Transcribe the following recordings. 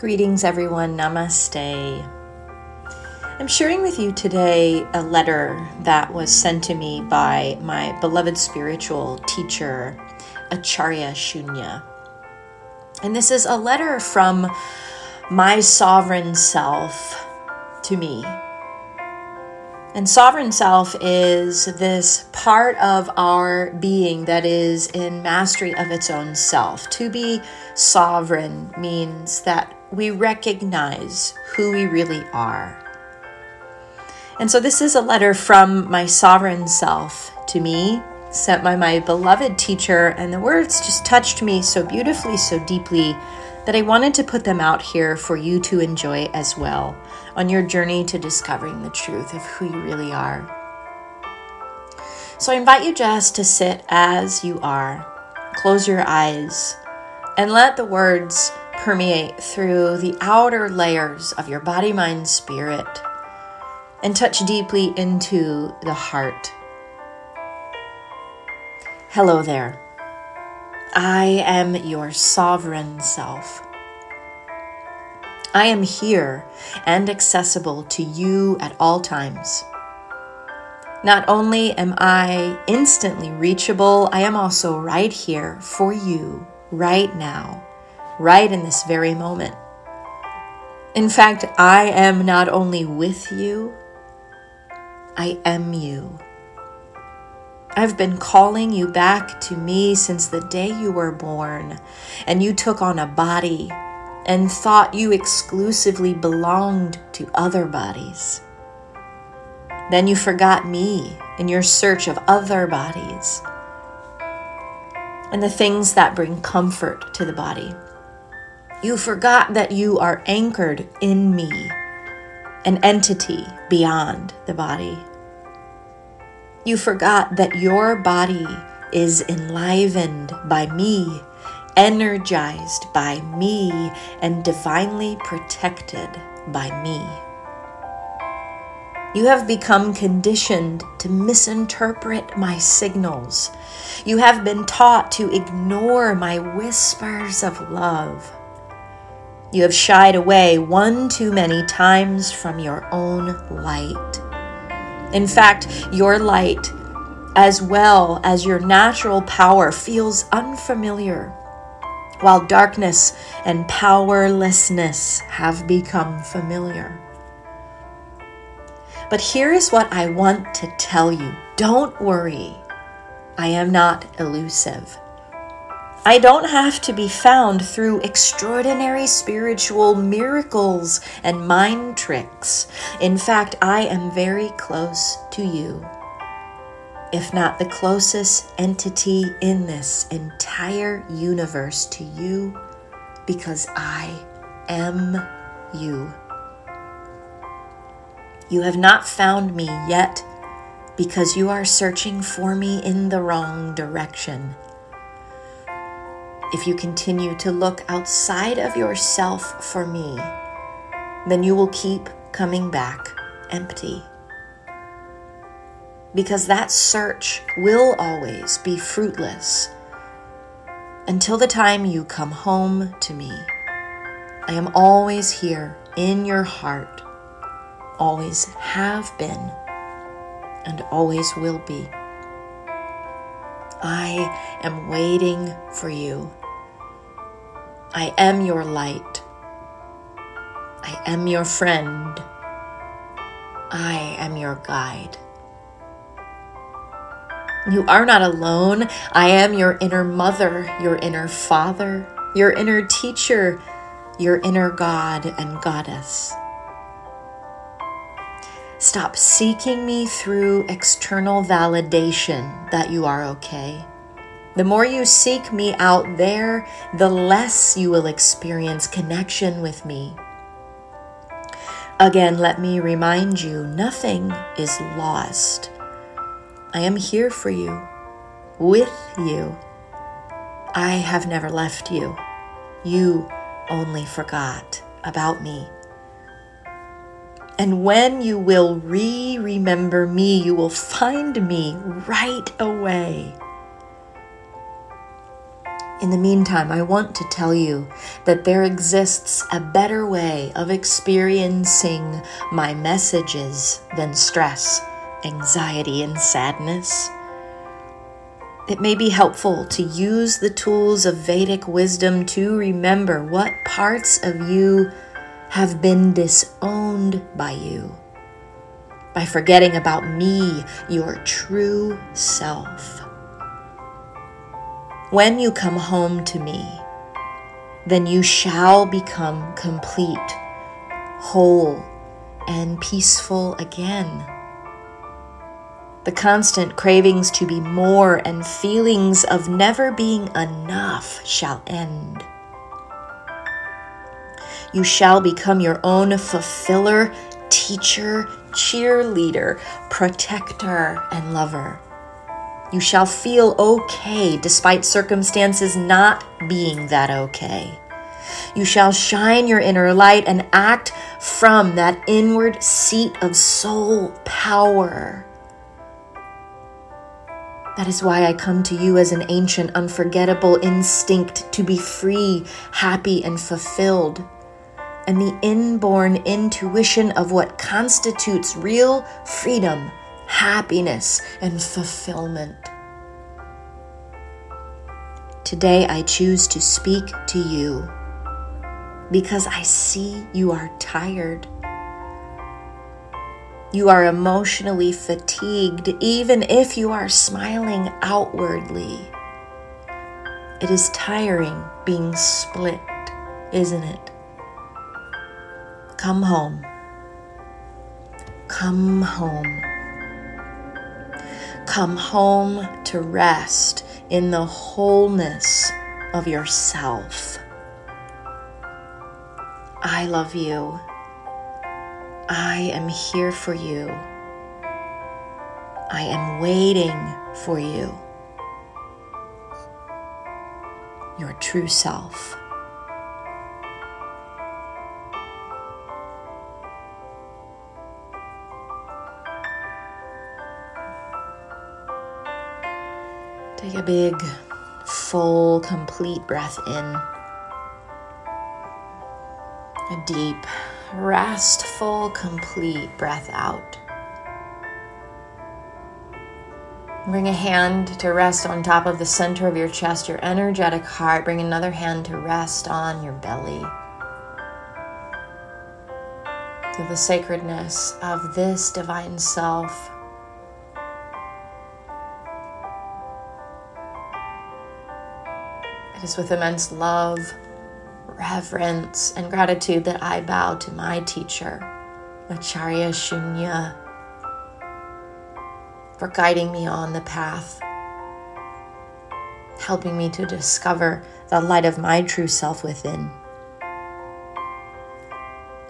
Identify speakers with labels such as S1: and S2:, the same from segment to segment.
S1: Greetings, everyone. Namaste. I'm sharing with you today a letter that was sent to me by my beloved spiritual teacher, Acharya Shunya. And this is a letter from my sovereign self to me. And sovereign self is this part of our being that is in mastery of its own self. To be sovereign means that we recognize who we really are. And so, this is a letter from my sovereign self to me, sent by my beloved teacher, and the words just touched me so beautifully, so deeply that I wanted to put them out here for you to enjoy as well on your journey to discovering the truth of who you really are. So I invite you just to sit as you are, close your eyes, and let the words permeate through the outer layers of your body, mind, spirit, and touch deeply into the heart. Hello there. I am your sovereign self. I am here and accessible to you at all times. Not only am I instantly reachable, I am also right here for you right now, right in this very moment. In fact, I am not only with you, I am you. I've been calling you back to me since the day you were born and you took on a body and thought you exclusively belonged to other bodies. Then you forgot me in your search of other bodies and the things that bring comfort to the body. You forgot that you are anchored in me, an entity beyond the body. You forgot that your body is enlivened by me, energized by me, and divinely protected by me. You have become conditioned to misinterpret my signals. You have been taught to ignore my whispers of love. You have shied away one too many times from your own light. In fact, your light, as well as your natural power, feels unfamiliar, while darkness and powerlessness have become familiar. But here is what I want to tell you don't worry, I am not elusive. I don't have to be found through extraordinary spiritual miracles and mind tricks. In fact, I am very close to you, if not the closest entity in this entire universe to you, because I am you. You have not found me yet because you are searching for me in the wrong direction. If you continue to look outside of yourself for me, then you will keep coming back empty. Because that search will always be fruitless until the time you come home to me. I am always here in your heart, always have been, and always will be. I am waiting for you. I am your light. I am your friend. I am your guide. You are not alone. I am your inner mother, your inner father, your inner teacher, your inner God and goddess. Stop seeking me through external validation that you are okay. The more you seek me out there, the less you will experience connection with me. Again, let me remind you nothing is lost. I am here for you, with you. I have never left you. You only forgot about me. And when you will re remember me, you will find me right away. In the meantime, I want to tell you that there exists a better way of experiencing my messages than stress, anxiety, and sadness. It may be helpful to use the tools of Vedic wisdom to remember what parts of you have been disowned by you, by forgetting about me, your true self. When you come home to me, then you shall become complete, whole, and peaceful again. The constant cravings to be more and feelings of never being enough shall end. You shall become your own fulfiller, teacher, cheerleader, protector, and lover. You shall feel okay despite circumstances not being that okay. You shall shine your inner light and act from that inward seat of soul power. That is why I come to you as an ancient, unforgettable instinct to be free, happy, and fulfilled, and the inborn intuition of what constitutes real freedom happiness, and fulfillment. Today, I choose to speak to you because I see you are tired. You are emotionally fatigued, even if you are smiling outwardly. It is tiring being split, isn't it? Come home. Come home. Come home to rest in the wholeness of yourself. I love you. I am here for you. I am waiting for you. Your true self. Take a big, full, complete breath in. A deep, restful, complete breath out. Bring a hand to rest on top of the center of your chest, your energetic heart. Bring another hand to rest on your belly. To the sacredness of this divine self It is with immense love, reverence, and gratitude that I bow to my teacher, Acharya Shunya, for guiding me on the path, helping me to discover the light of my true self within,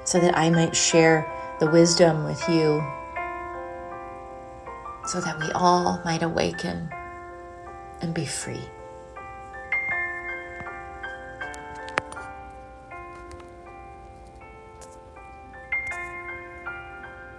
S1: so that I might share the wisdom with you, so that we all might awaken and be free.